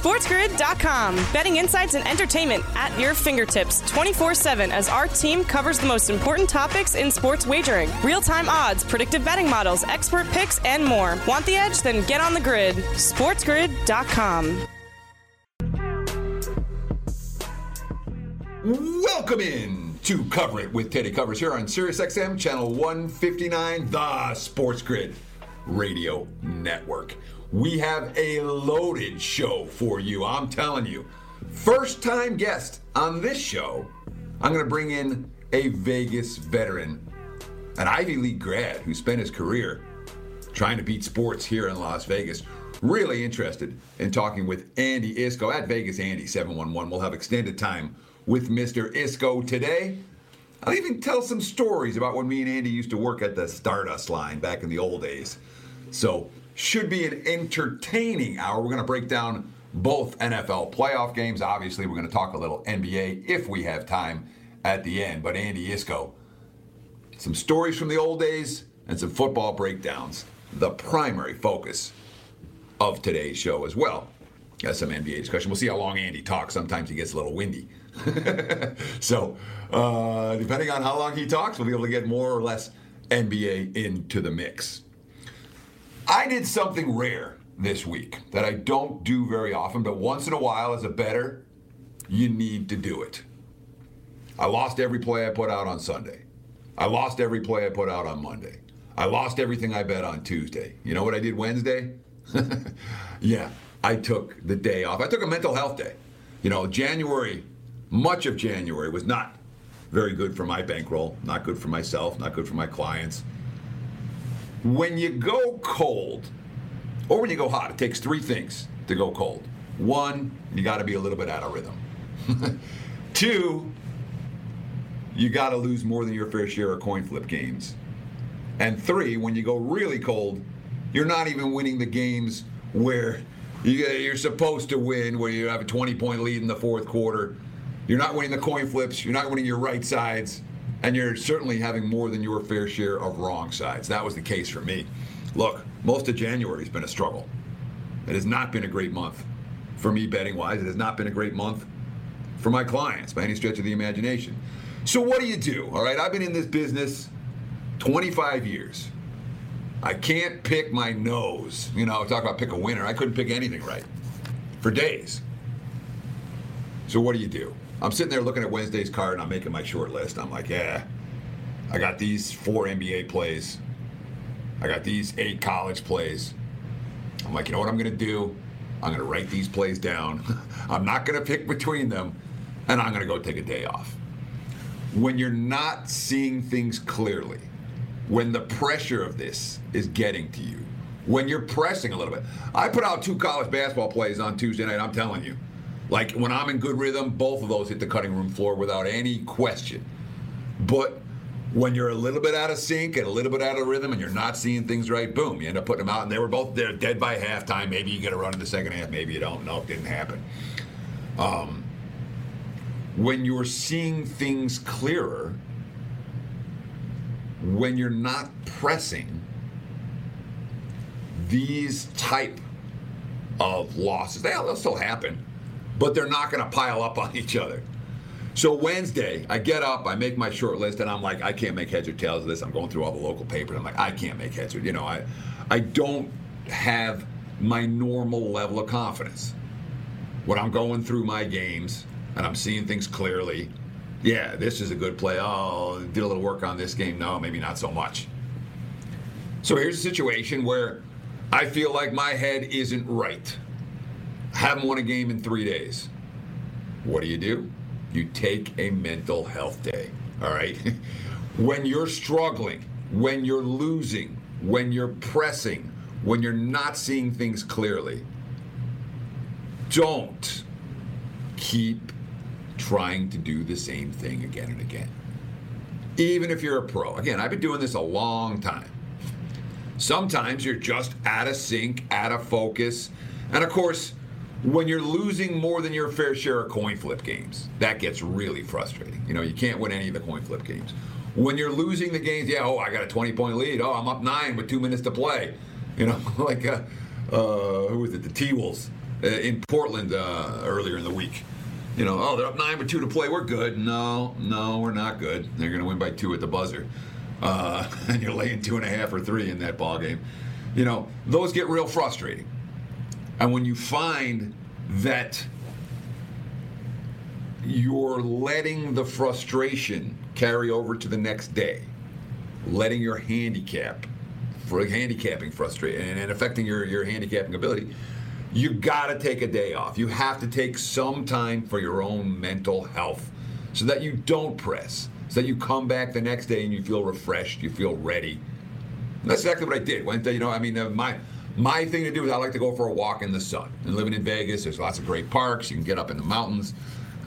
SportsGrid.com. Betting insights and entertainment at your fingertips 24 7 as our team covers the most important topics in sports wagering real time odds, predictive betting models, expert picks, and more. Want the edge? Then get on the grid. SportsGrid.com. Welcome in to Cover It with Teddy Covers here on SiriusXM Channel 159, the Sports Grid Radio Network. We have a loaded show for you, I'm telling you. First time guest on this show, I'm going to bring in a Vegas veteran, an Ivy League grad who spent his career trying to beat sports here in Las Vegas. Really interested in talking with Andy Iskoe at Vegas Andy 711. We'll have extended time with Mr. Iskoe today. I'll even tell some stories about when me and Andy used to work at the Stardust line back in the old days. So, should be an entertaining hour. We're going to break down both NFL playoff games. Obviously, we're going to talk a little NBA if we have time at the end. But Andy Iskoe, some stories from the old days and some football breakdowns. The primary focus of today's show as well. Got some NBA discussion. We'll see how long Andy talks. Sometimes he gets a little windy. so, uh, depending on how long he talks, we'll be able to get more or less NBA into the mix. I did something rare this week that I don't do very often, but once in a while, as a bettor, you need to do it. I lost every play I put out on Sunday. I lost every play I put out on Monday. I lost everything I bet on Tuesday. You know what I did Wednesday? yeah, I took the day off. I took a mental health day. You know, January, much of January was not very good for my bankroll, not good for myself, not good for my clients. When you go cold, or when you go hot, it takes three things to go cold. One, you got to be a little bit out of rhythm. Two, you got to lose more than your fair share of coin flip games. And three, when you go really cold, you're not even winning the games where you're supposed to win, where you have a 20 point lead in the fourth quarter. You're not winning the coin flips, you're not winning your right sides, and you're certainly having more than your fair share of wrong sides. That was the case for me. Look, most of January has been a struggle. It has not been a great month for me betting wise. It has not been a great month for my clients by any stretch of the imagination. So, what do you do? All right, I've been in this business 25 years. I can't pick my nose. You know, talk about pick a winner. I couldn't pick anything right for days. So, what do you do? I'm sitting there looking at Wednesday's card and I'm making my short list. I'm like, yeah, I got these four NBA plays. I got these eight college plays. I'm like, you know what I'm going to do? I'm going to write these plays down. I'm not going to pick between them, and I'm going to go take a day off. When you're not seeing things clearly, when the pressure of this is getting to you, when you're pressing a little bit. I put out two college basketball plays on Tuesday night, I'm telling you. Like when I'm in good rhythm, both of those hit the cutting room floor without any question. But when you're a little bit out of sync and a little bit out of rhythm and you're not seeing things right, boom, you end up putting them out. And they were both there dead by halftime. Maybe you get a run in the second half, maybe you don't. No, it didn't happen. Um, when you're seeing things clearer, when you're not pressing, these type of losses, they'll, they'll still happen, but they're not going to pile up on each other. So Wednesday, I get up, I make my short list, and I'm like, I can't make heads or tails of this. I'm going through all the local papers. I'm like, I can't make heads or, you know, I, I don't have my normal level of confidence when I'm going through my games and I'm seeing things clearly. Yeah, this is a good play. Oh, did a little work on this game. No, maybe not so much. So here's a situation where I feel like my head isn't right. Haven't won a game in three days. What do you do? you take a mental health day. All right? when you're struggling, when you're losing, when you're pressing, when you're not seeing things clearly, don't keep trying to do the same thing again and again. Even if you're a pro. Again, I've been doing this a long time. Sometimes you're just out of sync, out of focus. And of course, when you're losing more than your fair share of coin flip games, that gets really frustrating. You know, you can't win any of the coin flip games. When you're losing the games, yeah, oh, I got a 20 point lead. Oh, I'm up nine with two minutes to play. You know, like uh, uh, who was it? The T Wolves uh, in Portland uh, earlier in the week. You know, oh, they're up nine but two to play. We're good. No, no, we're not good. They're going to win by two at the buzzer, uh, and you're laying two and a half or three in that ball game. You know, those get real frustrating. And when you find that you're letting the frustration carry over to the next day, letting your handicap, for handicapping frustration and, affecting your, your handicapping ability, you got to take a day off. You have to take some time for your own mental health so that you don't press, so that you come back the next day and you feel refreshed, you feel ready. And that's exactly what I did. Went, you know, I mean, uh, my my thing to do is I like to go for a walk in the sun. And living in Vegas, there's lots of great parks. You can get up in the mountains.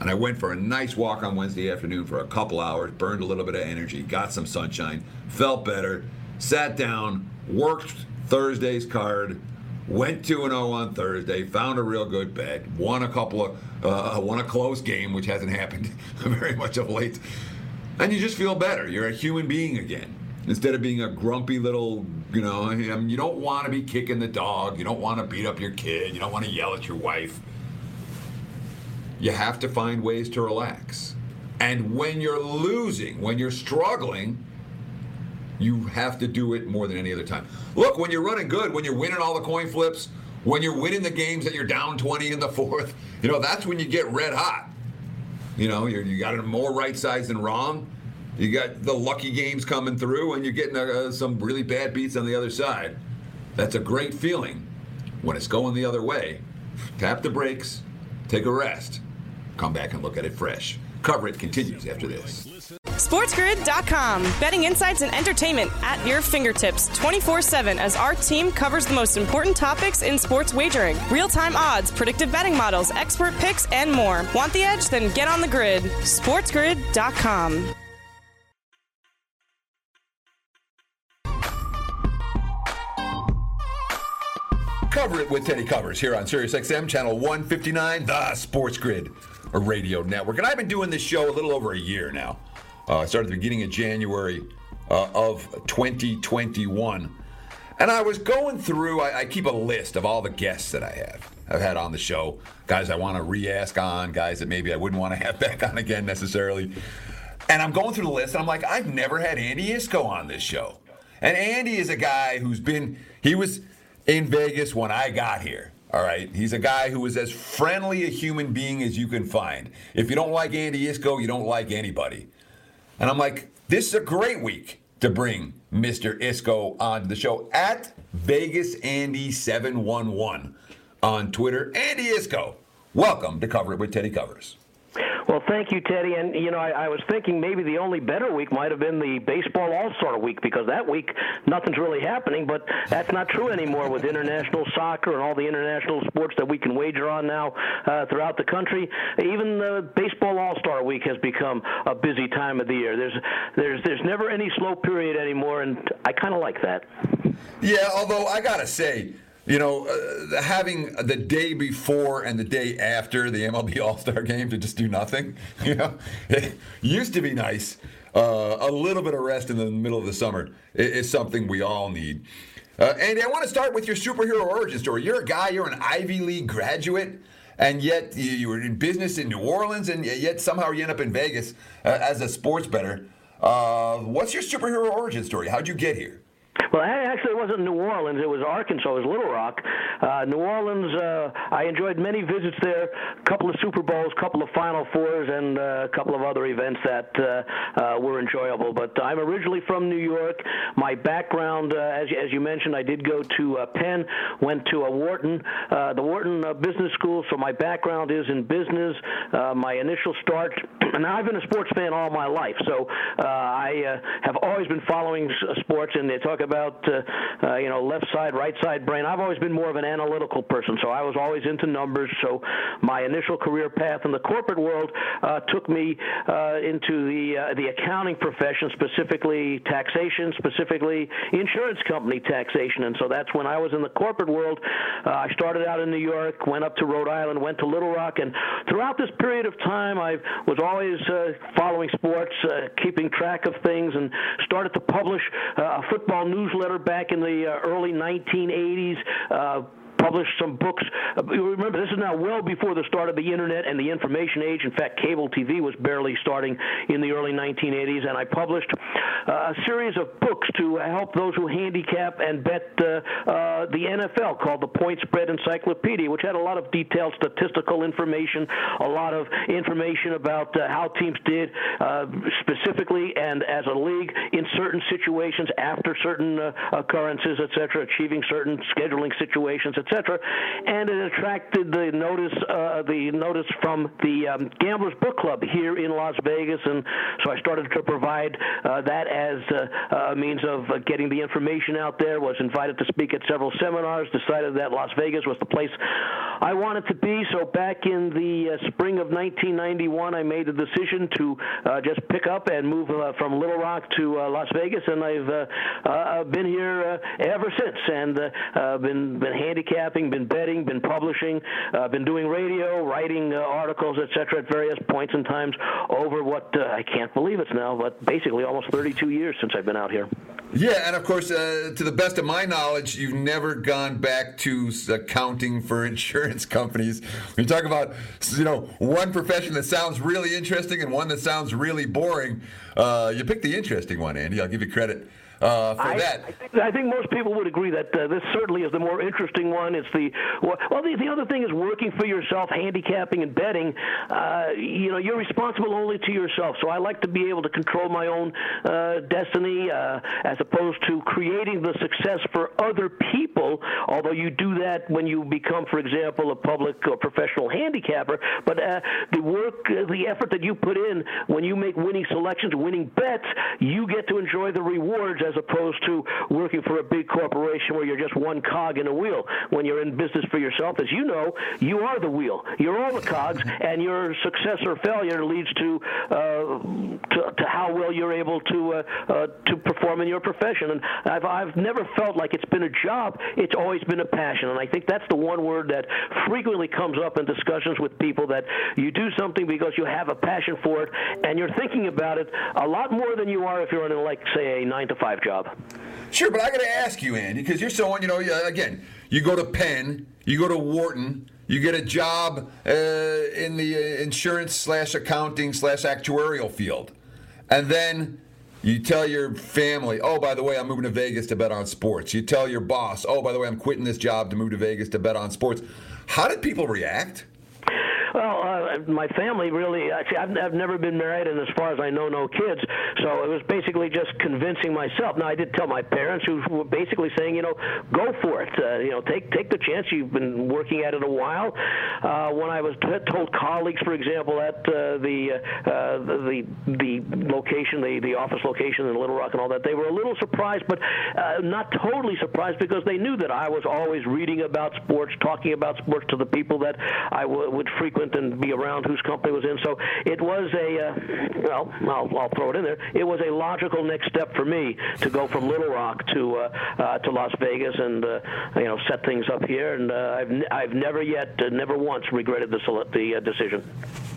And I went for a nice walk on Wednesday afternoon for a couple hours, burned a little bit of energy, got some sunshine, felt better, sat down, worked Thursday's card, went 2 0 on Thursday, found a real good bet, won a couple of, uh, won a close game, which hasn't happened very much of late. And you just feel better. You're a human being again. Instead of being a grumpy little, you know, you don't want to be kicking the dog. You don't want to beat up your kid. You don't want to yell at your wife you have to find ways to relax. And when you're losing, when you're struggling, you have to do it more than any other time. Look, when you're running good, when you're winning all the coin flips, when you're winning the games that you're down 20 in the fourth, you know, that's when you get red hot. You know, you got it more right sides than wrong. You got the lucky games coming through, and you're getting uh, some really bad beats on the other side. That's a great feeling. When it's going the other way, tap the brakes, take a rest, Come back and look at it fresh. Cover it continues after this. SportsGrid.com. Betting insights and entertainment at your fingertips 24 7 as our team covers the most important topics in sports wagering real time odds, predictive betting models, expert picks, and more. Want the edge? Then get on the grid. SportsGrid.com. Cover it with Teddy Covers here on SiriusXM Channel 159, the Sports Grid radio network. And I've been doing this show a little over a year now. Uh, I started at the beginning of January uh, of 2021. And I was going through, I, I, keep a list of all the guests that I have. I've had on the show, guys I want to re ask on, guys that maybe I wouldn't want to have back on again necessarily. And I'm going through the list, and I'm like, I've never had Andy Iskoe on this show. And Andy is a guy who's been, he was in Vegas when I got here. All right. He's a guy who is as friendly a human being as you can find. If you don't like Andy Iskoe, you don't like anybody. And I'm like, this is a great week to bring Mr. Iskoe onto the show at Vegas Andy 711 on Twitter. Andy Iskoe, welcome to Cover It with Teddy Covers. Well, thank you, Teddy. And you know, I, I was thinking maybe the only better week might have been the baseball All Star week because that week nothing's really happening. But that's not true anymore with international soccer and all the international sports that we can wager on now uh, throughout the country. Even the baseball All Star week has become a busy time of the year. There's there's there's never any slow period anymore, and I kind of like that. Yeah, although I gotta say you know, uh, having the day before and the day after the MLB All Star game to just do nothing, you know, it used to be nice. Uh, a little bit of rest in the middle of the summer is, something we all need. Uh, and I want to start with your superhero origin story. You're a guy, you're an Ivy League graduate, and yet you, you were in business in New Orleans, and yet somehow you end up in Vegas uh, as a sports bettor. Uh, what's your superhero origin story? How'd you get here? Well, actually, it wasn't New Orleans. It was Arkansas. It was Little Rock. Uh, New Orleans, uh, I enjoyed many visits there, a couple of Super Bowls, a couple of Final Fours, and uh, a couple of other events that uh, uh, were enjoyable. But I'm originally from New York. My background, uh, as, as you mentioned, I did go to Penn, went to a Wharton, the Wharton Business School, so my background is in business. my initial start, and I've been a sports fan all my life, so I have always been following sports, and they talk about uh, uh, you know left side, right side brain. I've always been more of an analytical person, so I was always into numbers. So my initial career path in the corporate world uh, took me uh, into the uh, the accounting profession, specifically taxation, specifically insurance company taxation. And so that's when I was in the corporate world. Uh, I started out in New York, went up to Rhode Island, went to Little Rock, and throughout this period of time, I was always following sports, keeping track of things, and started to publish a football news newsletter back in the uh, early 1980s. Uh, published some books. Uh, remember, this is now well before the start of the internet and the information age. In fact, cable TV was barely starting in the early 1980s, and I published uh, a series of books to help those who handicap and bet uh, uh, the NFL called the Point Spread Encyclopedia, which had a lot of detailed statistical information, a lot of information about uh, how teams did uh, specifically and as a league in certain situations after certain occurrences, etc., achieving certain scheduling situations, etc. And it attracted the notice, uh, the notice from the um, Gamblers Book Club here in Las Vegas, and so I started to provide uh, that as uh, a means of getting the information out there. Was invited to speak at several seminars. Decided that Las Vegas was the place I wanted to be. So back in the uh, spring of 1991, I made the decision to uh, just pick up and move uh, from Little Rock to uh, Las Vegas, and I've uh, uh, been here ever since, and been been handicapping, been betting, been publishing, been doing radio, writing articles, etc. at various points and times over what I can't believe it's now, but basically almost 32 years since I've been out here. Yeah, and of course, uh, to the best of my knowledge, you've never gone back to accounting for insurance companies. When you talk about, you know, one profession that sounds really interesting and one that sounds really boring, uh, you pick the interesting one, Andy. I'll give you credit uh, for I, that. I think, I think, most people would agree that uh, this certainly is the more interesting one. It's the well, the, the other thing is working for yourself, handicapping and betting. Uh, you know, you're responsible only to yourself. So I like to be able to control my own uh, destiny uh, as opposed to creating the success for other people. Although you do that when you become, for example, a public or professional handicapper, but uh, the work, the effort that you put in when you make winning selections, winning bets, you get to enjoy the rewards as opposed to working for a big corporation where you're just one cog in a wheel. When you're in business for yourself, as you know, you are the wheel. You're all the cogs, and your success or failure leads to uh, to, to, how well you're able to uh, uh, to perform in your profession. And I've I've never felt like it's been a job. It's always been a passion, and I think that's the one word that frequently comes up in discussions with people that you do something because you have a passion for it, and you're thinking about it a lot more than you are if you're in like say a nine to five job. Sure, but I got to ask you, Andy, because you're someone, you know, again, you go to Penn, you go to Wharton, you get a job uh, in the uh, insurance slash accounting slash actuarial field, and then you tell your family, oh, by the way, I'm moving to Vegas to bet on sports. You tell your boss, oh, by the way, I'm quitting this job to move to Vegas to bet on sports. How did people react? Well, uh, my family really. Actually, I've, I've never been married, and as far as I know, no kids. So it was basically just convincing myself. Now, I did tell my parents, who were basically saying, you know, go for it. Uh, you know, take take the chance. You've been working at it a while. Uh, when I was t- told colleagues, for example, at uh, the, uh, the the location, the the office location in Little Rock and all that, they were a little surprised, but uh, not totally surprised because they knew that I was always reading about sports, talking about sports to the people that I w- would frequent frequent and be around whose company was in. So it was a uh, well, I'll, I'll throw it in there. It was a logical next step for me to go from Little Rock to uh, uh, to Las Vegas and uh, you know set things up here. And uh, I've n- I've never yet, uh, never once regretted the the decision.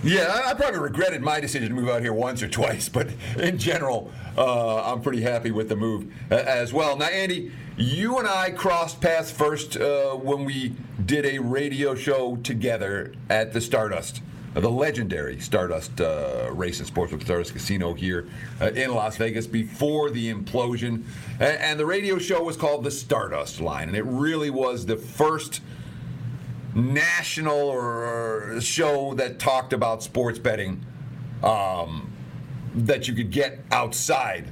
Yeah, I probably regretted my decision to move out here once or twice, but in general, uh, I'm pretty happy with the move as well. Now, Andy, you and I crossed paths first uh, when we did a radio show together at the Stardust, the legendary Stardust uh, Race and Sports with Stardust Casino here uh, in Las Vegas before the implosion. And, and the radio show was called The Stardust Line, and it really was the first national or show that talked about sports betting um, that you could get outside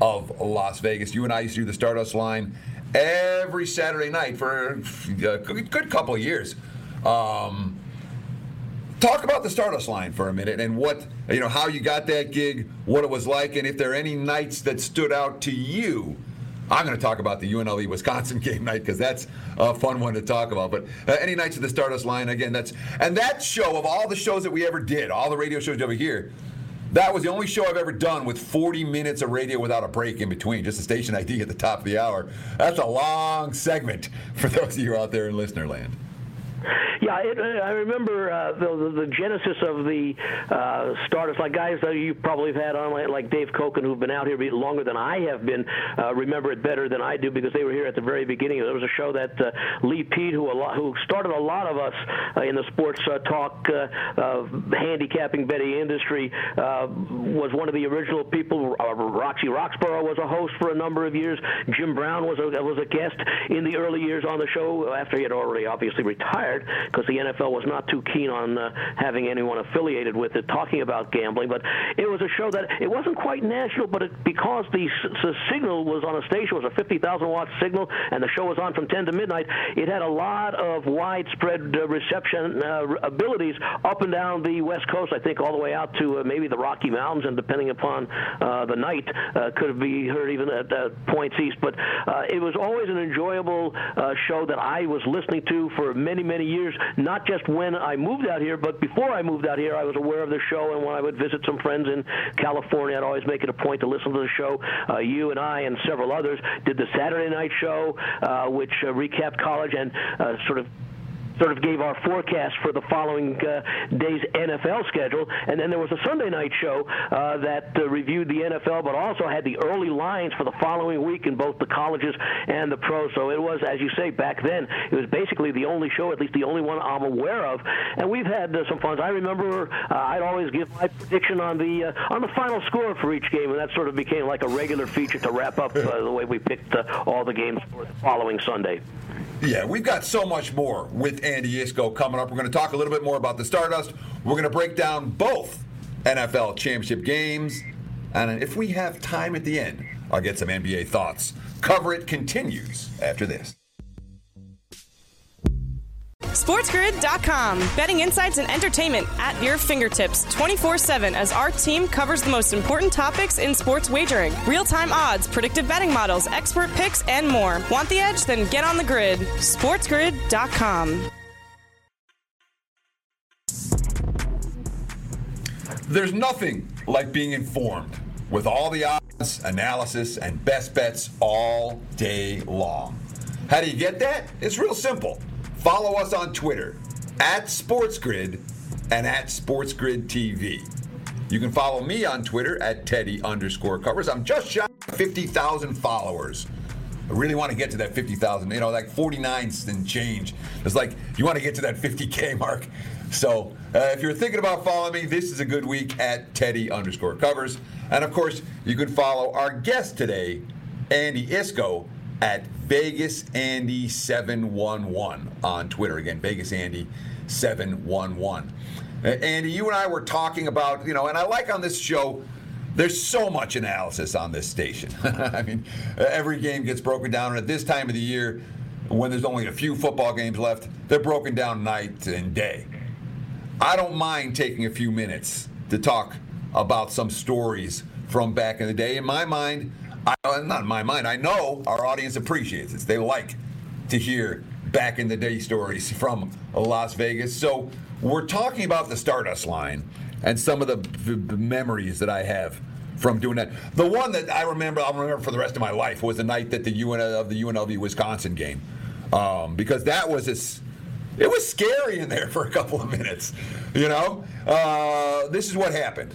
of Las Vegas. You and I used to do the Stardust line every Saturday night for a good couple of years. Um, talk about the Stardust line for a minute and what you know how you got that gig, what it was like, and if there are any nights that stood out to you I'm going to talk about the UNLV Wisconsin game night because that's a fun one to talk about. But uh, any nights of the Stardust line again, that's and that show of all the shows that we ever did, all the radio shows over here. That was the only show I've ever done with 40 minutes of radio without a break in between, just a station ID at the top of the hour. That's a long segment for those of you out there in listener land. Yeah, it, I remember uh, the, the genesis of the uh, starters, like guys that you probably have had on, like Dave Cokin, who've been out here longer than I have been, uh, remember it better than I do because they were here at the very beginning. There was a show that uh, Lee Pete, who a lot, who started a lot of us uh, in the sports uh, talk uh, uh, handicapping betting industry, uh, was one of the original people. Uh, Roxy Roxborough was a host for a number of years. Jim Brown was a was a guest in the early years on the show after he had already obviously retired because the NFL was not too keen on uh, having anyone affiliated with it talking about gambling. But it was a show that it wasn't quite national, but it, because the, the signal was on a station, it was a 50,000 watt signal, and the show was on from 10 to midnight, it had a lot of widespread uh, reception uh, abilities up and down the West Coast, I think all the way out to uh, maybe the Rocky Mountains, and depending upon uh, the night, uh, could be heard even at uh, points east. But uh, it was always an enjoyable uh, show that I was listening to for many, many years, not just when I moved out here, but before I moved out here, I was aware of the show, and when I would visit some friends in California, I'd always make it a point to listen to the show. Uh, you and I and several others did the Saturday night show, uh, which uh, recapped college and uh, sort of sort of gave our forecast for the following uh, day's NFL schedule. And then there was a Sunday night show uh, that uh, reviewed the NFL, but also had the early lines for the following week in both the colleges and the pros. So it was, as you say, back then, it was basically the only show, at least the only one I'm aware of. And we've had some fun. I remember I'd always give my prediction on the on the final score for each game, and that sort of became like a regular feature to wrap up the way we picked all the games for the following Sunday. Yeah, we've got so much more with Andy Iskoe coming up. We're going to talk a little bit more about the Stardust. We're going to break down both NFL championship games. And if we have time at the end, I'll get some NBA thoughts. Cover it continues after this. SportsGrid.com. Betting insights and entertainment at your fingertips 24 7 as our team covers the most important topics in sports wagering real time odds, predictive betting models, expert picks, and more. Want the edge? Then get on the grid. SportsGrid.com. There's nothing like being informed with all the odds, analysis, and best bets all day long. How do you get that? It's real simple. Follow us on Twitter at SportsGrid and at SportsGrid TV. You can follow me on Twitter at Teddy underscore covers. I'm just shy of 50,000 followers. I really want to get to that 50,000, you know, like 49 and change. It's like you want to get to that 50K mark. So uh, if you're thinking about following me, this is a good week at Teddy underscore covers. And of course, you can follow our guest today, Andy Iskoe, at Vegas Andy 711 on Twitter. Again, Vegas Andy 711. Uh, Andy, you and I were talking about, you know, and I like on this show, there's so much analysis on this station. I mean, every game gets broken down, and at this time of the year, when there's only a few football games left, they're broken down night and day. I don't mind taking a few minutes to talk about some stories from back in the day. In my mind, I, not in my mind. I know our audience appreciates this. They like to hear back in the day stories from Las Vegas. So we're talking about the Stardust line and some of the, the memories that I have from doing that. The one that I remember, I'll remember for the rest of my life, was the night that the UN of the UNLV Wisconsin game, um, because that was this. It was scary in there for a couple of minutes, you know. Uh, this is what happened.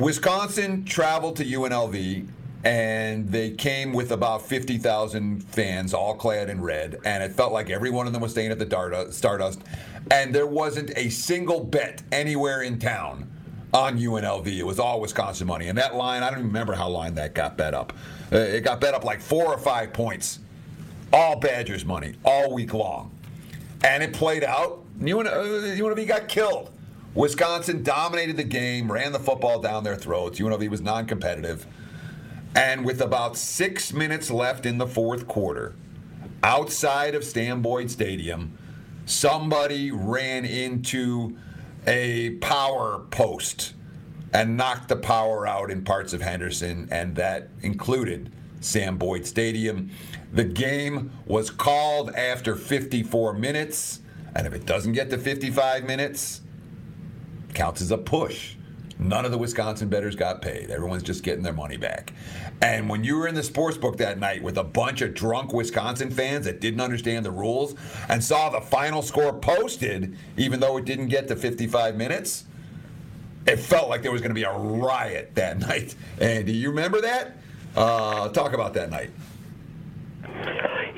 Wisconsin traveled to UNLV and they came with about 50,000 fans, all clad in red, and it felt like every one of them was staying at the Stardust, and there wasn't a single bet anywhere in town on UNLV. It was all Wisconsin money, and that line, I don't even remember how line that got bet up. Uh, it got bet up like four or five points, all Badgers money, all week long, and it played out. UNLV got killed. Wisconsin dominated the game, ran the football down their throats. UNLV was non competitive. And with about six minutes left in the fourth quarter, outside of Sam Boyd Stadium, somebody ran into a power post and knocked the power out in parts of Henderson, and that included Sam Boyd Stadium. The game was called after 54 minutes, and if it doesn't get to 55 minutes, counts as a push None of the Wisconsin bettors got paid. Everyone's just getting their money back. And when you were in the sports book that night with a bunch of drunk Wisconsin fans that didn't understand the rules and saw the final score posted, even though it didn't get to 55 minutes, it felt like there was going to be a riot that night. And do you remember that? Uh, talk about that night.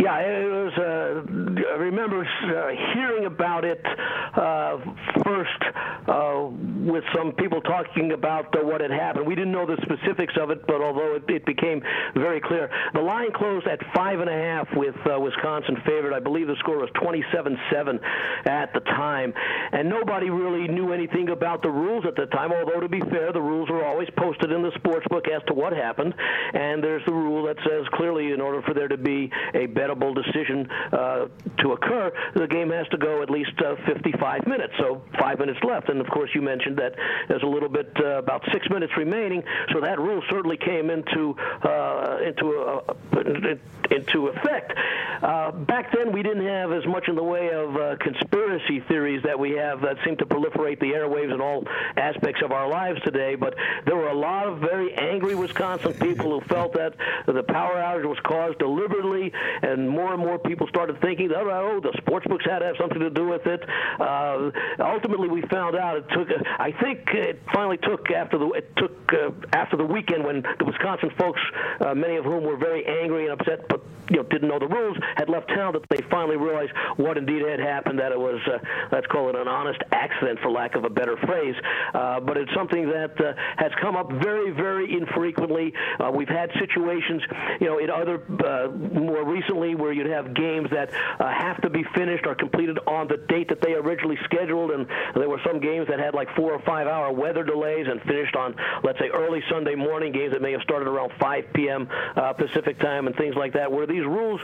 Yeah, it was. Uh, I remember uh, hearing about it uh, first uh, with some people talking about what had happened. We didn't know the specifics of it, but although it, it became very clear, the line closed at five and a half with uh, Wisconsin favored. I believe the score was 27-7 at the time, and nobody really knew anything about the rules at the time. Although to be fair, the rules were always posted in the sports book as to what happened, and there's the rule that says clearly in order for there to be a bettable decision uh, to occur, the game has to go at least uh, 55 minutes. So five minutes left, and of course you mentioned that there's a little bit uh, about six minutes remaining. So that rule certainly came into uh, into a, into effect. Uh, back then, we didn't have as much in the way of uh, conspiracy theories that we have that seem to proliferate the airwaves in all aspects of our lives today. But there were a lot of very angry Wisconsin people who felt that the power outage was caused deliberately, and more and more people started thinking oh, the sports books had to have something to do with it. Uh, ultimately, we found out it took. I think it finally took after the it took uh, after the weekend when the Wisconsin folks, uh, many of whom were very angry and upset, but you know didn't know the rules, had left town that they finally realized what indeed had happened. That it was uh, let's call it an honest accident, for lack of a better phrase. Uh, but it's something that uh, has come up very, very infrequently. Uh, we've had situations, you know, in other uh, more recently where you'd have games that uh, have to be finished or completed on the date that they originally scheduled, and there were some games that had like four or five hour weather delays and finished on, let's say, early Sunday morning games that may have started around 5 p.m. Pacific time and things like that, where these rules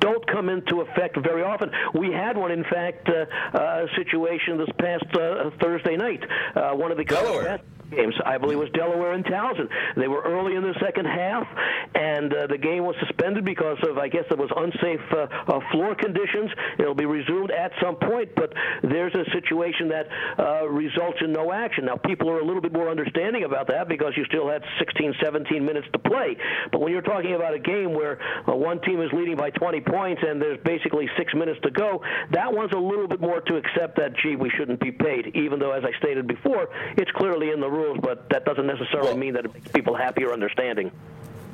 don't come into effect very often. We had one, in fact, uh, uh, situation this past uh, Thursday night. Uh, one of the Delaware games. I believe it was Delaware and Towson. They were early in the second half, and uh, the game was suspended because of, I guess, it was unsafe uh, uh, floor conditions. It'll be resumed at some point, but there's a situation that uh, results in no action. Now, people are a little bit more understanding about that because you still had 16, 17 minutes to play. But when you're talking about a game where uh, one team is leading by 20 points and there's basically six minutes to go, that one's a little bit more to accept that, gee, we shouldn't be paid, even though, as I stated before, it's clearly in the rules rules, but that doesn't necessarily well, mean that it makes people happy or understanding.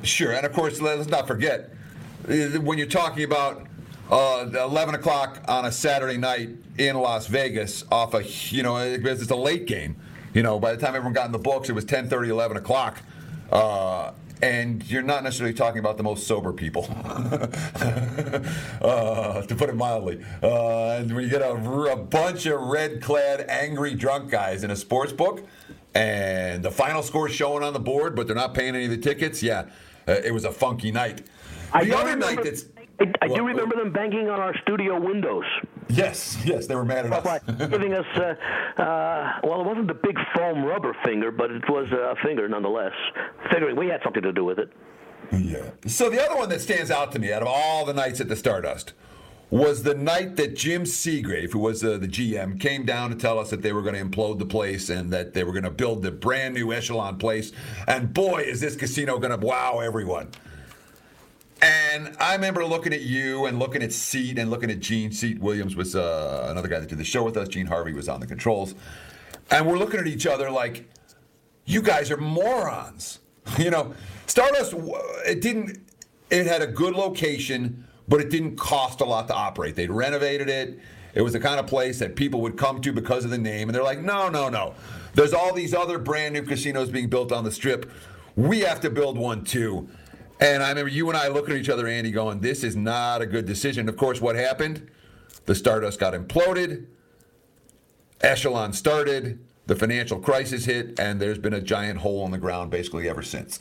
Sure, and of course, let's not forget uh, when you're talking about uh, 11 o'clock on a Saturday night in Las Vegas off a, you know, it's a late game. You know, by the time everyone got in the books, it was 10 30, 11 o'clock. Uh, and you're not necessarily talking about the most sober people, uh, to put it mildly. Uh, and when you get a, a bunch of red clad, angry, drunk guys in a sports book, and the final score showing on the board, but they're not paying any of the tickets. Yeah, uh, it was a funky night. I the other remember, night that's. I, I well, do remember them banging on our studio windows. Yes, yes, they were mad at us. giving us, uh, uh, well, it wasn't the big foam rubber finger, but it was a finger nonetheless. Figuring we had something to do with it. Yeah. So the other one that stands out to me out of all the nights at the Stardust was the night that Jim Seagrave, who was uh, the GM, came down to tell us that they were going to implode the place and that they were going to build the brand new Echelon place. And boy, is this casino going to wow everyone. And I remember looking at you and looking at Seat and looking at Gene. Seat Williams was uh, another guy that did the show with us. Gene Harvey was on the controls. And we're looking at each other like, you guys are morons. You know, Stardust, it didn't, it had a good location but it didn't cost a lot to operate. They'd renovated it. It was the kind of place that people would come to because of the name, and they're like, no, no, no. There's all these other brand new casinos being built on the strip. We have to build one too. And I remember you and I looking at each other, Andy, going, this is not a good decision. Of course, what happened? The Stardust got imploded, Echelon started, the financial crisis hit, and there's been a giant hole in the ground basically ever since.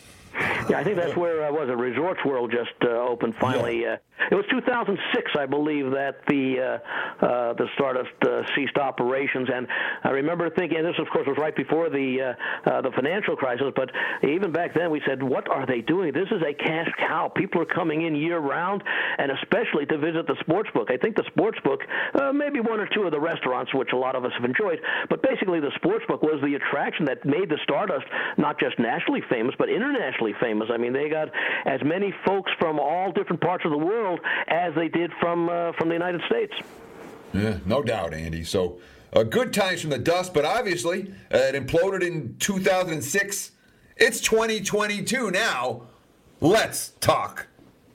Yeah, I think that's where uh, was it Resorts World just uh, opened finally. Yeah. Uh, it was 2006, I believe, that the uh, uh, the Stardust uh, ceased operations, and I remember thinking, and this of course was right before the uh, uh, the financial crisis, but even back then we said, what are they doing? This is a cash cow. People are coming in year round, and especially to visit the sports book. I think the sports book, uh, maybe one or two of the restaurants, which a lot of us have enjoyed, but basically the sports book was the attraction that made the Stardust not just nationally famous, but internationally famous. I mean, they got as many folks from all different parts of the world as they did from uh, from the United States. Yeah, no doubt, Andy. So. Uh, good times from the dust, but obviously uh, it imploded in 2006. It's 2022 now. Let's talk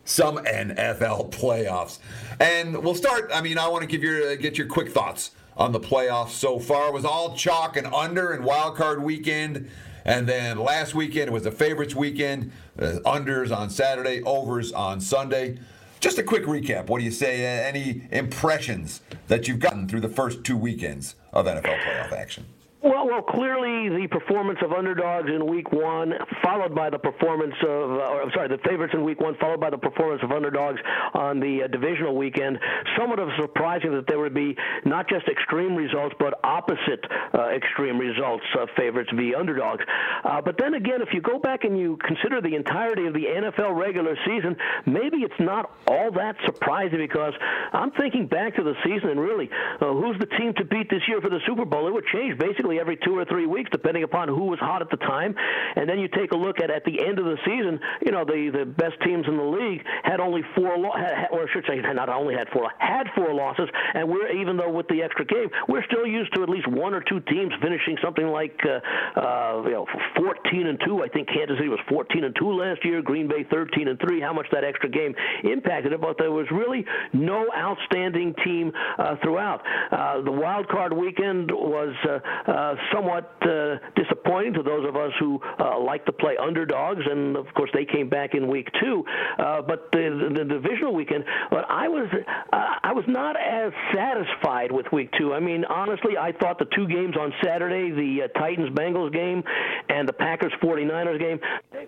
some NFL playoffs, and we'll start. I mean, I want to give your uh, get your quick thoughts on the playoffs so far. It was all chalk and under and wild card weekend. And then last weekend it was the favorites weekend, uh, unders on Saturday, overs on Sunday. Just a quick recap. What do you say? Uh, any impressions that you've gotten through the first two weekends of NFL playoff action? Well, well, clearly the performance of underdogs in Week One, followed by the performance of, uh, or I'm sorry, the favorites in Week One, followed by the performance of underdogs on the uh, divisional weekend. Somewhat of surprising that there would be not just extreme results, but opposite uh, extreme results of favorites v underdogs. Uh, but then again, if you go back and you consider the entirety of the NFL regular season, maybe it's not all that surprising because I'm thinking back to the season and really, uh, who's the team to beat this year for the Super Bowl? It would change basically every two or three weeks, depending upon who was hot at the time. And then you take a look at at the end of the season, you know, the the best teams in the league had only four, lo- had, or I should say, not only had four, had four losses. And we're even though with the extra game, we're still used to at least one or two teams finishing something like, uh, uh, you know, 14 and two. I think Kansas City was 14 and two last year. Green Bay 13 and three. How much that extra game impacted it, but there was really no outstanding team uh, throughout. Uh, the wild card weekend was uh, uh, uh, somewhat uh, disappointing to those of us who uh, like to play underdogs, and of course they came back in week two. Uh, but the, the, the divisional weekend, but I was uh, I was not as satisfied with week two. I mean, honestly, I thought the two games on Saturday, the Titans Bengals game and the Packers 49ers game, they,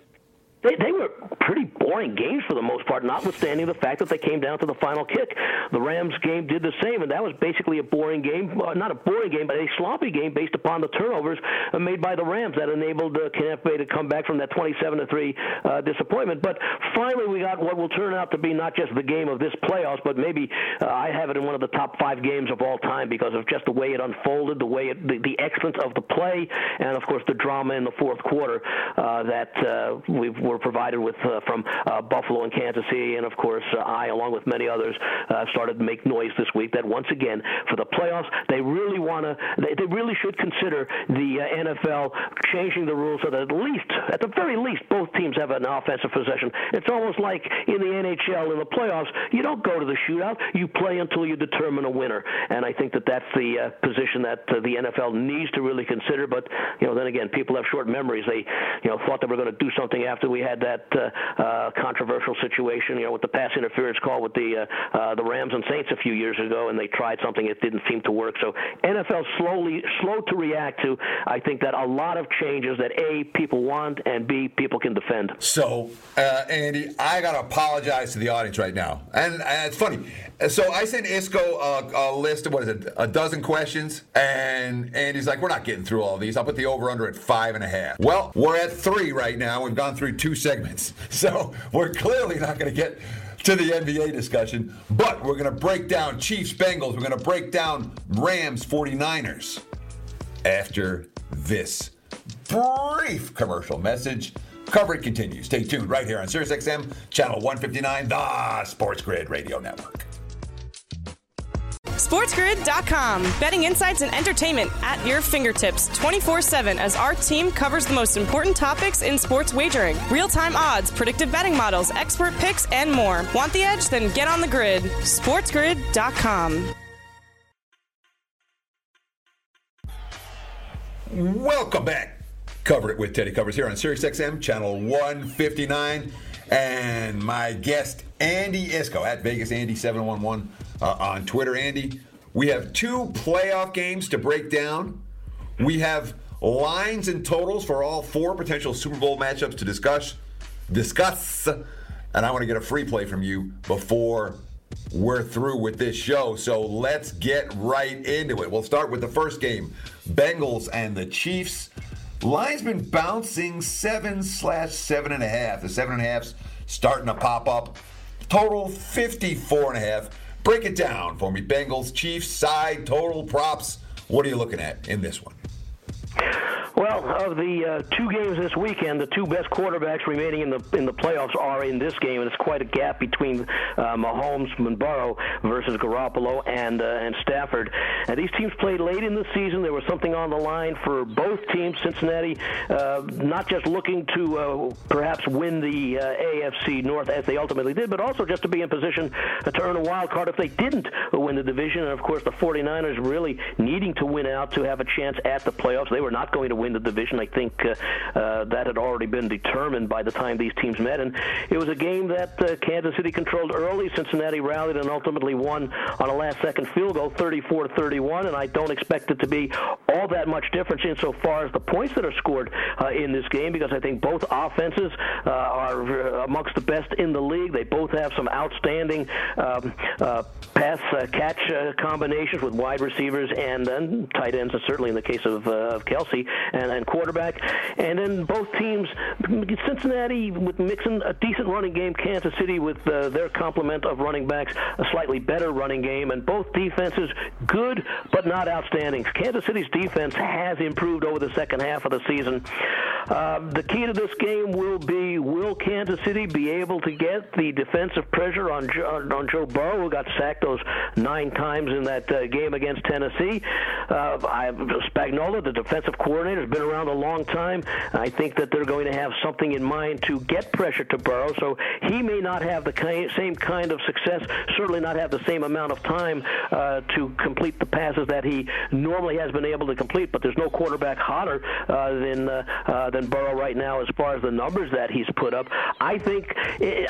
they were pretty boring games for the most part, notwithstanding the fact that they came down to the final kick. The Rams game did the same, and that was basically a boring game, uh, not a boring game, but a sloppy game based upon the turnovers uh, made by the Rams that enabled uh, Bay to come back from that 27 to three uh, disappointment. But finally, we got what will turn out to be not just the game of this playoffs, but maybe uh, I have it in one of the top five games of all time because of just the way it unfolded, the way it, the, the excellence of the play, and of course the drama in the fourth quarter uh, that uh, we were provided with uh, from uh, Buffalo and Kansas City, and of course uh, I, along with many others, started to make noise this week that once again for the playoffs they really want to, they, they really should consider the NFL changing the rules so that at least, at the very least, both teams have an offensive possession. It's almost like in the NHL in the playoffs, you don't go to the shootout, you play until you determine a winner, and I think that that's the position that the NFL needs to really consider. But you know, then again, people have short memories. They, you know, thought they were going to do something after we had that uh, uh, controversial situation, you know, with the pass interference call with the uh, uh, the Rams and Saints a few years ago, and they tried something it didn't seem to work. So NFL slowly slow to react to. I think that a lot of changes that a people want and b people can defend. So uh, Andy, I got to apologize to the audience right now, and, and it's funny. So I sent Iskoe a, a, list of what is it, a dozen questions, and Andy's like, "We're not getting through all these. I'll put the over under at five and a half." Well, we're at three right now. We've gone through two segments, so we're clearly not going to get to the NBA discussion. But we're going to break down Chiefs Bengals. We're going to break down Rams 49ers after this brief commercial message. Coverage continues. Stay tuned right here on SiriusXM, channel 159, the Sports Grid Radio Network. SportsGrid.com. Betting insights and entertainment at your fingertips 24 7 as our team covers the most important topics in sports wagering real time odds, predictive betting models, expert picks, and more. Want the edge? Then get on the grid. SportsGrid.com. Welcome back. Cover it with Teddy Covers here on SiriusXM, channel 159. And my guest, Andy Iskoe, at Vegas Andy 711 uh, on Twitter. Andy, we have two playoff games to break down. We have lines and totals for all four potential Super Bowl matchups to discuss. discuss. And I want to get a free play from you before we're through with this show. So let's get right into it. We'll start with the first game Bengals and the Chiefs. Line's been bouncing seven slash seven and a half. The seven and a half's starting to pop up. Total 54 and a half. Break it down for me. Bengals, Chiefs, side, total, props. What are you looking at in this one? Well, of the uh, two games this weekend, the two best quarterbacks remaining in the in the playoffs are in this game, and it's quite a gap between uh, Mahomes and Burrow versus Garoppolo and uh, and Stafford. And these teams played late in the season. There was something on the line for both teams. Cincinnati, uh, not just looking to uh, perhaps win the uh, AFC North as they ultimately did, but also just to be in position to earn a wild card if they didn't win the division. And of course, the 49ers really needing to win out to have a chance at the playoffs. They were not going to win the division. I think uh, uh, that had already been determined by the time these teams met, and it was a game that uh, Kansas City controlled early. Cincinnati rallied and ultimately won on a last-second field goal, 34-31, and I don't expect it to be all that much difference insofar as the points that are scored uh, in this game, because I think both offenses uh, are amongst the best in the league. They both have some outstanding um, uh, pass catch combinations with wide receivers and, and tight ends, and certainly in the case of, of Kelce and, and quarterback. And then both teams, Cincinnati with mixing a decent running game, Kansas City with uh, their complement of running backs, a slightly better running game, and both defenses good but not outstanding. Kansas City's defense has improved over the second half of the season. Uh, the key to this game will be will Kansas City be able to get the defensive pressure on Joe, on Joe Burrow, who got sacked nine times in that uh, game against Tennessee? Uh, I, Spagnuolo, the defensive coordinator, has been around a long time. I think that they're going to have something in mind to get pressure to Burrow, so he may not have the kind, same kind of success, certainly not have the same amount of time uh, to complete the passes that he normally has been able to complete. But there's no quarterback hotter uh, than uh, uh, than Burrow right now as far as the numbers that he's put up. I think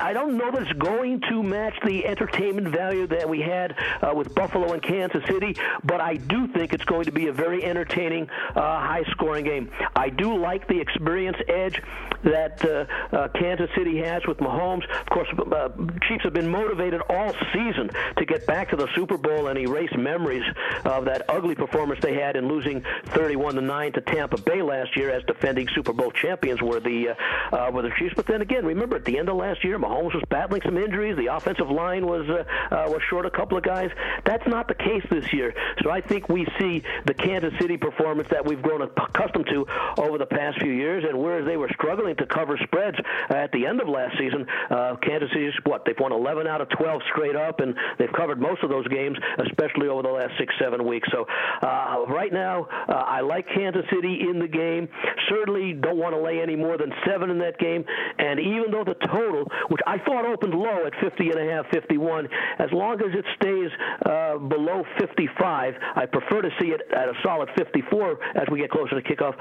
I don't know that it's going to match the entertainment value that we had uh, with Buffalo and Kansas City, but I do think it's going to be a very entertaining, uh, high-scoring game. I do like the experience edge that uh, uh, Kansas City has with Mahomes. Of course, uh, Chiefs have been motivated all season to get back to the Super Bowl and erase memories of that ugly performance they had in losing 31 to 9 to Tampa Bay last year as defending Super Bowl champions were the uh, uh, were the Chiefs. But then again, remember at the end of last year, Mahomes was battling some injuries. The offensive line was uh, uh, was short a couple of guys. That's not the case this year. So I think we see the Kansas City performance that we've grown accustomed to over the past few years. And whereas they were struggling to cover spreads at the end of last season, uh, Kansas City's what they've won 11 out of 12 straight up, and they've covered most of those games, especially over the last six seven weeks. So uh, right now, uh, I like Kansas City in the game. Certainly don't want to lay any more than seven in that game. And even though the total, which I thought opened low at 50 and a half, 51, as long as it stays uh, below 55, I prefer to see it at a solid 54 as we get closer to kickoff.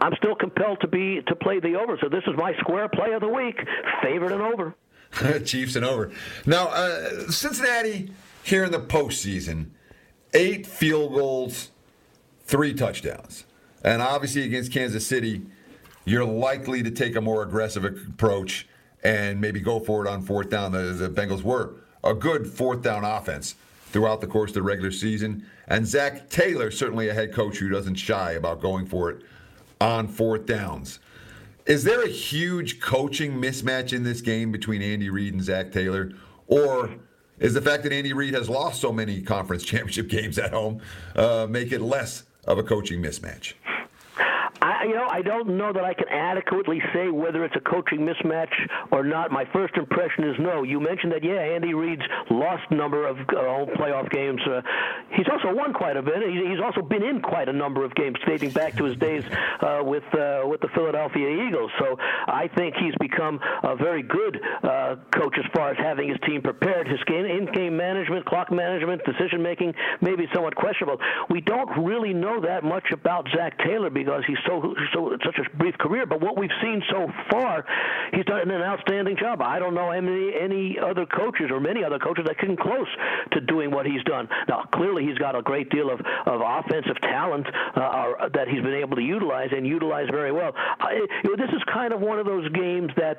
I'm still compelled to be to play the over. So this is my square play of the week, favorite and over. Chiefs and over. Now, uh, Cincinnati here in the postseason, eight field goals, three touchdowns. And obviously against Kansas City, you're likely to take a more aggressive approach and maybe go for it on fourth down. The, the Bengals were a good fourth down offense throughout the course of the regular season. And Zac Taylor, certainly a head coach who doesn't shy about going for it on fourth downs. Is there a huge coaching mismatch in this game between Andy Reid and Zac Taylor? Or is the fact that Andy Reid has lost so many conference championship games at home uh, make it less of a coaching mismatch? I, you know, I don't know that I can adequately say whether it's a coaching mismatch or not. My first impression is no. You mentioned that, yeah, Andy Reid's lost number of uh, playoff games. Uh, he's also won quite a bit. He's also been in quite a number of games dating back to his days uh, with uh, with the Philadelphia Eagles. So I think he's become a very good uh, coach as far as having his team prepared. His game, in-game management, clock management, decision making may be somewhat questionable. We don't really know that much about Zac Taylor because he's so so, such a brief career, but what we've seen so far, he's done an outstanding job. I don't know any any other coaches or many other coaches that come close to doing what he's done. Now, clearly, he's got a great deal of, of offensive talent uh, that he's been able to utilize and utilize very well. I, you know, this is kind of one of those games that,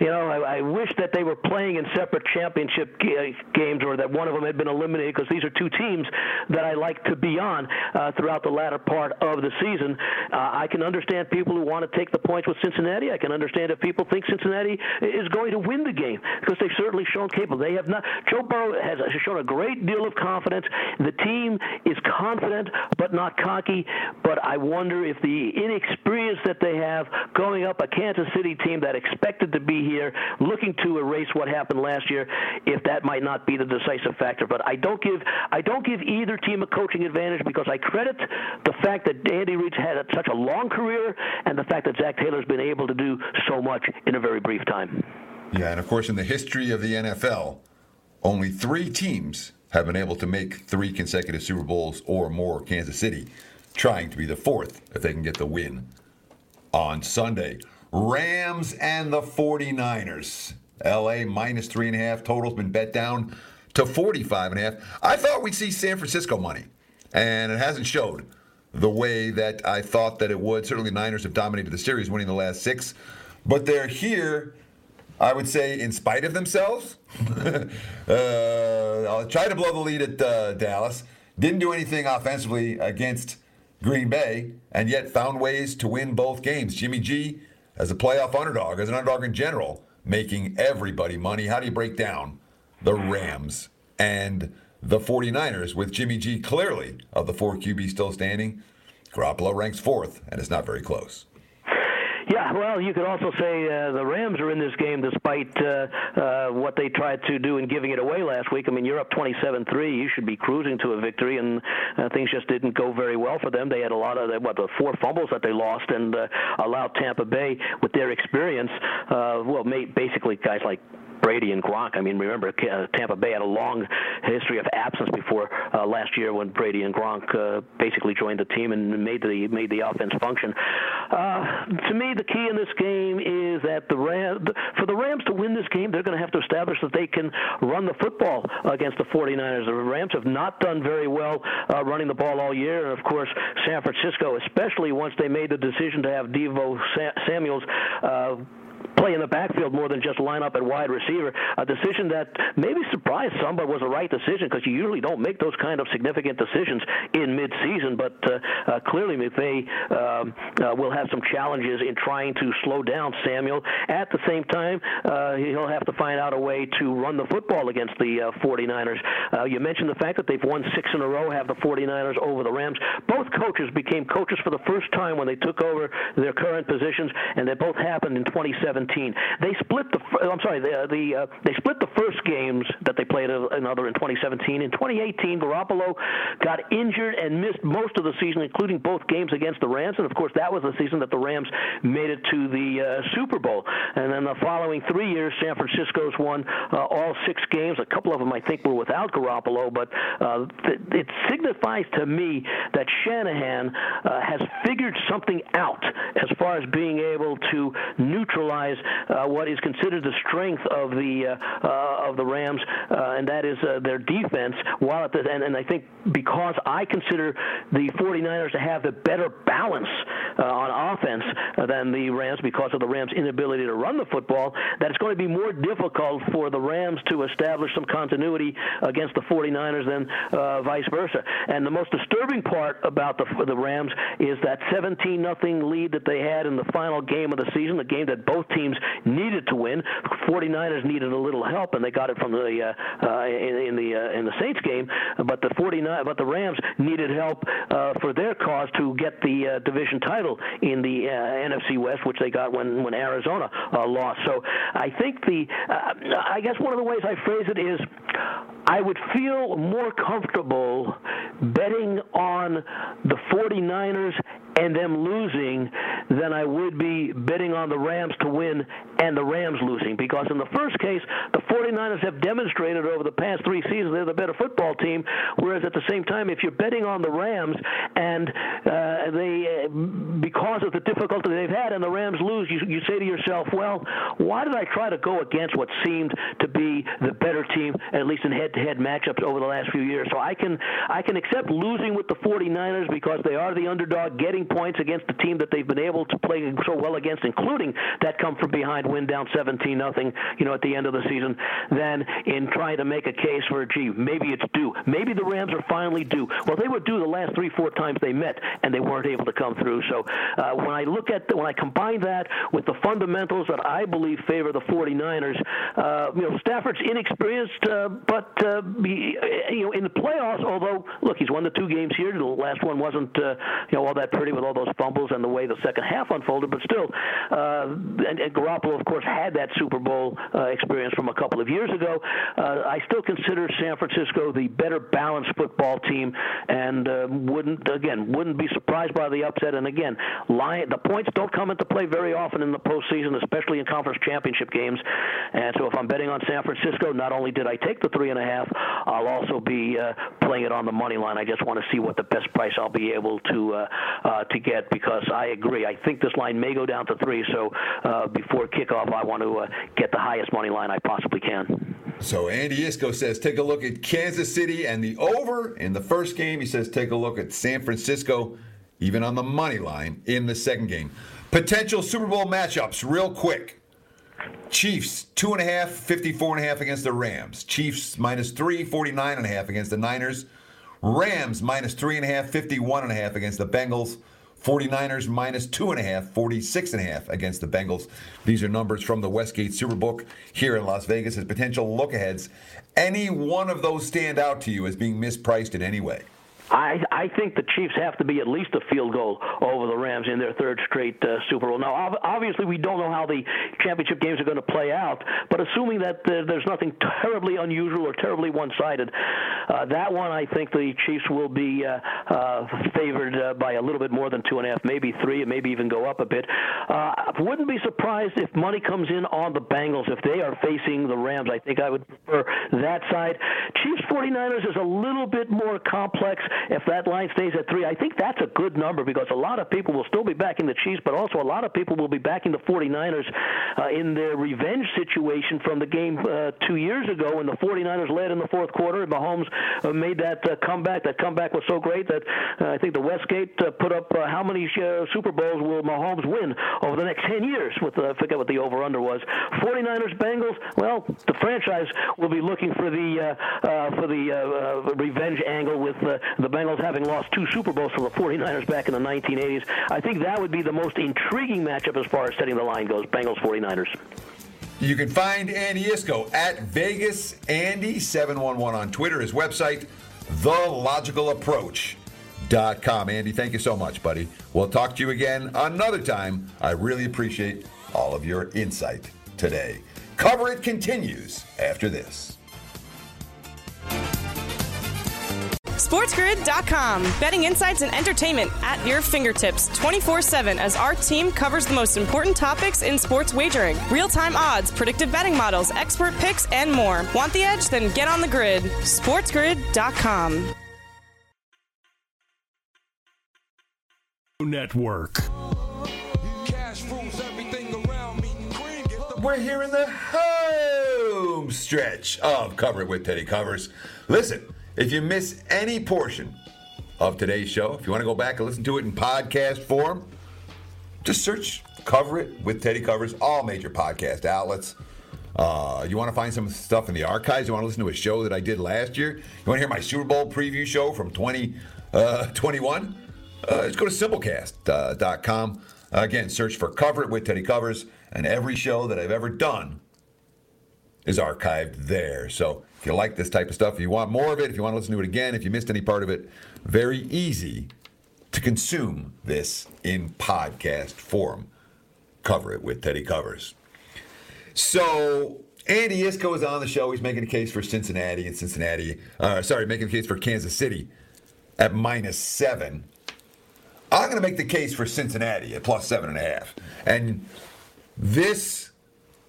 you know, I, I wish that they were playing in separate championship g- games or that one of them had been eliminated because these are two teams that I like to be on uh, throughout the latter part of the season. Uh, I can understand people who want to take the points with Cincinnati. I can understand if people think Cincinnati is going to win the game because they've certainly shown capable. They have not. Joe Burrow has shown a great deal of confidence. The team is confident but not cocky. But I wonder if the inexperience that they have going up a Kansas City team that expected to be here, looking to erase what happened last year, if that might not be the decisive factor. But I don't give I don't give either team a coaching advantage because I credit the fact that Andy Reid's had such a long career and the fact that Zac Taylor's been able to do so much in a very brief time. Yeah, and of course, in the history of the NFL, only three teams have been able to make three consecutive Super Bowls or more. Kansas City trying to be the fourth if they can get the win on Sunday. Rams and the 49ers. LA minus three and a half. Total's been bet down to 45 and a half. I thought we'd see San Francisco money, and it hasn't showed the way that I thought that it would. Certainly, Niners have dominated the series, winning the last six, but they're here. I would say, in spite of themselves, uh, I'll try to blow the lead at uh, Dallas. Didn't do anything offensively against Green Bay, and yet found ways to win both games. Jimmy G, as a playoff underdog, as an underdog in general, making everybody money. How do you break down the Rams and the 49ers with Jimmy G clearly of the four QB still standing? Garoppolo ranks fourth, and it's not very close. Yeah, well, you could also say uh, the Rams are in this game despite uh, uh, what they tried to do in giving it away last week. I mean, you're up 27-3. You should be cruising to a victory, and uh, things just didn't go very well for them. They had a lot of what the four fumbles that they lost, and uh, allowed Tampa Bay, with their experience, uh, well, basically guys like Brady and Gronk. I mean, remember uh, Tampa Bay had a long history of absence before uh, last year when Brady and Gronk uh, basically joined the team and made the made the offense function. Uh, to me, the key in this game is that the Rams, for the Rams to win this game, they're going to have to establish that they can run the football against the 49ers. The Rams have not done very well uh, running the ball all year, and of course, San Francisco, especially once they made the decision to have Deebo Samuel's uh, play in the backfield more than just line up at wide receiver. A decision that maybe surprised some, but was the right decision because you usually don't make those kind of significant decisions in midseason. But uh, uh, clearly, McVay um, uh, will have some challenges in trying to slow down Samuel. At the same time, uh, he'll have to find out a way to run the football against the uh, 49ers. Uh, you mentioned the fact that they've won six in a row, have the 49ers over the Rams. Both coaches became coaches for the first time when they took over their current positions, and they both happened in 2017. 2017. They split the I'm sorry the the uh, they split the first games that they played another in 2017. In 2018, Garoppolo got injured and missed most of the season, including both games against the Rams, and of course that was the season that the Rams made it to the uh, Super Bowl. And then the following three years, San Francisco's won uh, all six games. A couple of them I think were without Garoppolo, but uh, th- it signifies to me that Shanahan uh, has figured something out as far as being able to neutralize uh, what is considered the strength of the uh, uh, of the Rams, uh, and that is uh, their defense. While at the and, and I think because I consider the 49ers to have the better balance on offense than the Rams because of the Rams' inability to run the football, that it's going to be more difficult for the Rams to establish some continuity against the 49ers than vice versa. And the most disturbing part about the the Rams is that 17 nothing lead that they had in the final game of the season, the game that both teams needed to win. 49ers needed a little help, and they got it from the uh, uh, in, in the uh, in the Saints game. But the 49, but the Rams needed help uh, for their cause to get the uh, division title in the uh, NFC West, which they got when when Arizona uh, lost. So I think the uh, I guess one of the ways I phrase it is I would feel more comfortable betting on the 49ers and them losing than I would be betting on the Rams to win and the Rams losing. Because in the first case, the 49ers have demonstrated over the past three seasons they're the better football team, whereas at the same time, if you're betting on the Rams and uh, they, uh, because of the difficulty they've had and the Rams lose, you, you say to yourself, well, why did I try to go against what seemed to be the better team, at least in head-to-head matchups over the last few years? So I can I can accept losing with the 49ers because they are the underdog, getting points against the team that they've been able to play so well against, including that come from behind win down 17 nothing, you know, at the end of the season. Than in trying to make a case for, gee, maybe it's due. Maybe the Rams are finally due. Well, they were due the last three, four times they met, and they weren't able to come through. So uh, when I look at the, when I combine that with the fundamentals that I believe favor the 49ers, uh, you know, Stafford's inexperienced, uh, but uh, he, you know, in the playoffs. Although, look, he's won the two games here. The last one wasn't, uh, you know, all that pretty with all those fumbles and the way the second half unfolded. But still, uh, and, and Garoppolo, of course, had that Super Bowl uh, experience from a couple of years ago. Uh, I still consider San Francisco the better balanced football team, and uh, wouldn't again wouldn't be surprised by the upset. And again, Lion, the points don't come into play very often in the postseason, especially in conference championship games. And so, if I'm betting on San Francisco, not only did I take the three and a half, I'll also be uh, playing it on the money line. I just want to see what the best price I'll be able to uh, uh, to get because I agree. I think this line may go down to three. So uh, before kickoff, I want to uh, get the highest money line I possibly can. So Andy Iskoe says, take a look at Kansas City and the over in the first game. He says, take a look at San Francisco, even on the money line in the second game. Potential Super Bowl matchups, real quick. Chiefs, two and a half, 54 and a half against the Rams. Chiefs minus three, 49 and a half against the Niners. Rams minus three and a half, 51 and a half against the Bengals. 49ers minus two and a half, 46 and a half against the Bengals. These are numbers from the Westgate Superbook here in Las Vegas as potential look aheads. Any one of those stand out to you as being mispriced in any way? I I think the Chiefs have to be at least a field goal over the Rams in their third straight uh, Super Bowl. Now, obviously, we don't know how the championship games are going to play out, but assuming that uh, there's nothing terribly unusual or terribly one-sided, uh, that one I think the Chiefs will be uh, uh, favored uh, by a little bit more than two and a half, maybe three, and maybe even go up a bit. I wouldn't be surprised if money comes in on the Bengals if they are facing the Rams. I think I would prefer that side. Chiefs 49ers is a little bit more complex if that line stays at three, I think that's a good number because a lot of people will still be backing the Chiefs, but also a lot of people will be backing the 49ers uh, in their revenge situation from the game uh, two years ago when the 49ers led in the fourth quarter and Mahomes uh, made that uh, comeback. That comeback was so great that uh, I think the Westgate uh, put up uh, how many uh, Super Bowls will Mahomes win over the next 10 years? With uh, I forget what the over/under was. 49ers Bengals. Well, the franchise will be looking for the uh, uh, for the uh, uh, revenge angle with uh, the Bengals having lost two Super Bowls to the 49ers back in the 1980s. I think that would be the most intriguing matchup as far as setting the line goes Bengals 49ers. You can find Andy Iskoe at Vegas Andy 711 on Twitter. His website, thelogicalapproach.com. Andy, thank you so much, buddy. We'll talk to you again another time. I really appreciate all of your insight today. Cover It continues after this. SportsGrid.com. Betting insights and entertainment at your fingertips 24 7 as our team covers the most important topics in sports wagering real time odds, predictive betting models, expert picks, and more. Want the edge? Then get on the grid. SportsGrid.com. Network. We're here in the home stretch of Cover It with Teddy Covers. Listen. If you miss any portion of today's show, if you want to go back and listen to it in podcast form, just search Cover It with Teddy Covers, all major podcast outlets. Uh, you want to find some stuff in the archives? You want to listen to a show that I did last year? You want to hear my Super Bowl preview show from 2021? Uh, uh, just go to simplecast.com. Again, search for Cover It with Teddy Covers, and every show that I've ever done is archived there. So if you like this type of stuff, if you want more of it, if you want to listen to it again, if you missed any part of it, very easy to consume this in podcast form. Cover it with Teddy Covers. So Andy Iskoe is on the show. He's making a case for Cincinnati and Cincinnati. Uh, sorry, making a case for Kansas City at minus seven. I'm going to make the case for Cincinnati at plus seven and a half. And this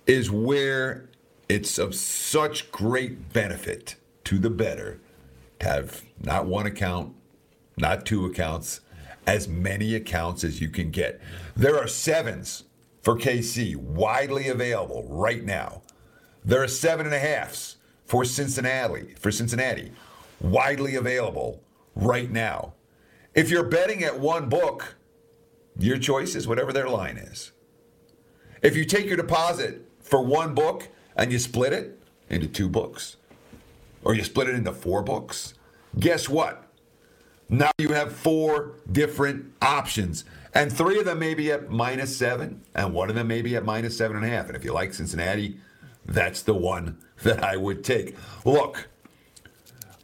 is where it's of such great benefit to the bettor to have not one account, not two accounts, as many accounts as you can get. There are sevens for KC, widely available right now. There are seven and a halfs for Cincinnati, for Cincinnati, widely available right now. If you're betting at one book, your choice is whatever their line is. If you take your deposit for one book and you split it into two books, or you split it into four books, guess what? Now you have four different options. And three of them may be at minus seven, and one of them may be at minus seven and a half. And if you like Cincinnati, that's the one that I would take. Look,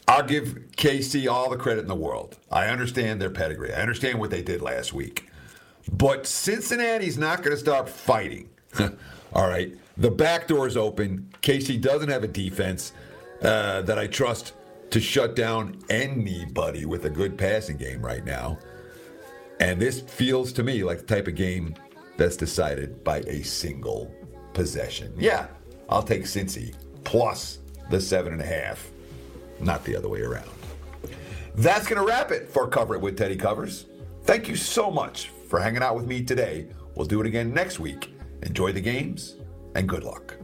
I'll give KC all the credit in the world. I understand their pedigree. I understand what they did last week. But Cincinnati's not going to stop fighting. all right. The back door is open. KC doesn't have a defense uh, that I trust to shut down anybody with a good passing game right now. And this feels to me like the type of game that's decided by a single possession. Yeah, I'll take Cincy plus the seven and a half, not the other way around. That's going to wrap it for Cover It with Teddy Covers. Thank you so much for hanging out with me today. We'll do it again next week. Enjoy the games and good luck.